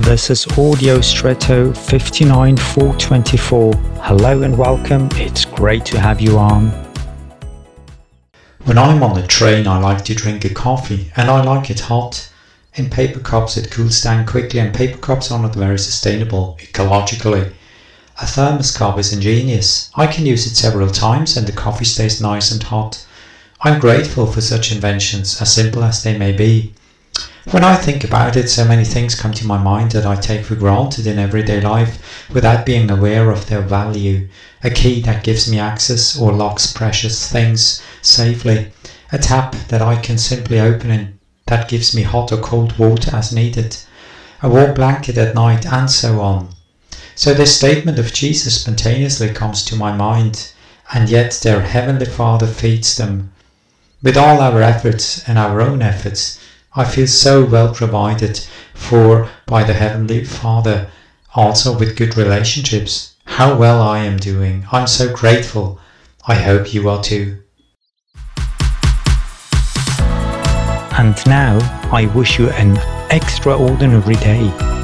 This is Audio Stretto 59424. Hello and welcome. It's great to have you on. When I'm on the train, I like to drink a coffee and I like it hot. In paper cups, it cools down quickly, and paper cups are not very sustainable ecologically. A thermos cup is ingenious. I can use it several times and the coffee stays nice and hot. I'm grateful for such inventions, as simple as they may be. When I think about it, so many things come to my mind that I take for granted in everyday life without being aware of their value. A key that gives me access or locks precious things safely. A tap that I can simply open and that gives me hot or cold water as needed. A warm blanket at night and so on. So this statement of Jesus spontaneously comes to my mind, and yet their Heavenly Father feeds them. With all our efforts and our own efforts, I feel so well provided for by the Heavenly Father, also with good relationships. How well I am doing. I'm so grateful. I hope you are too. And now I wish you an extraordinary day.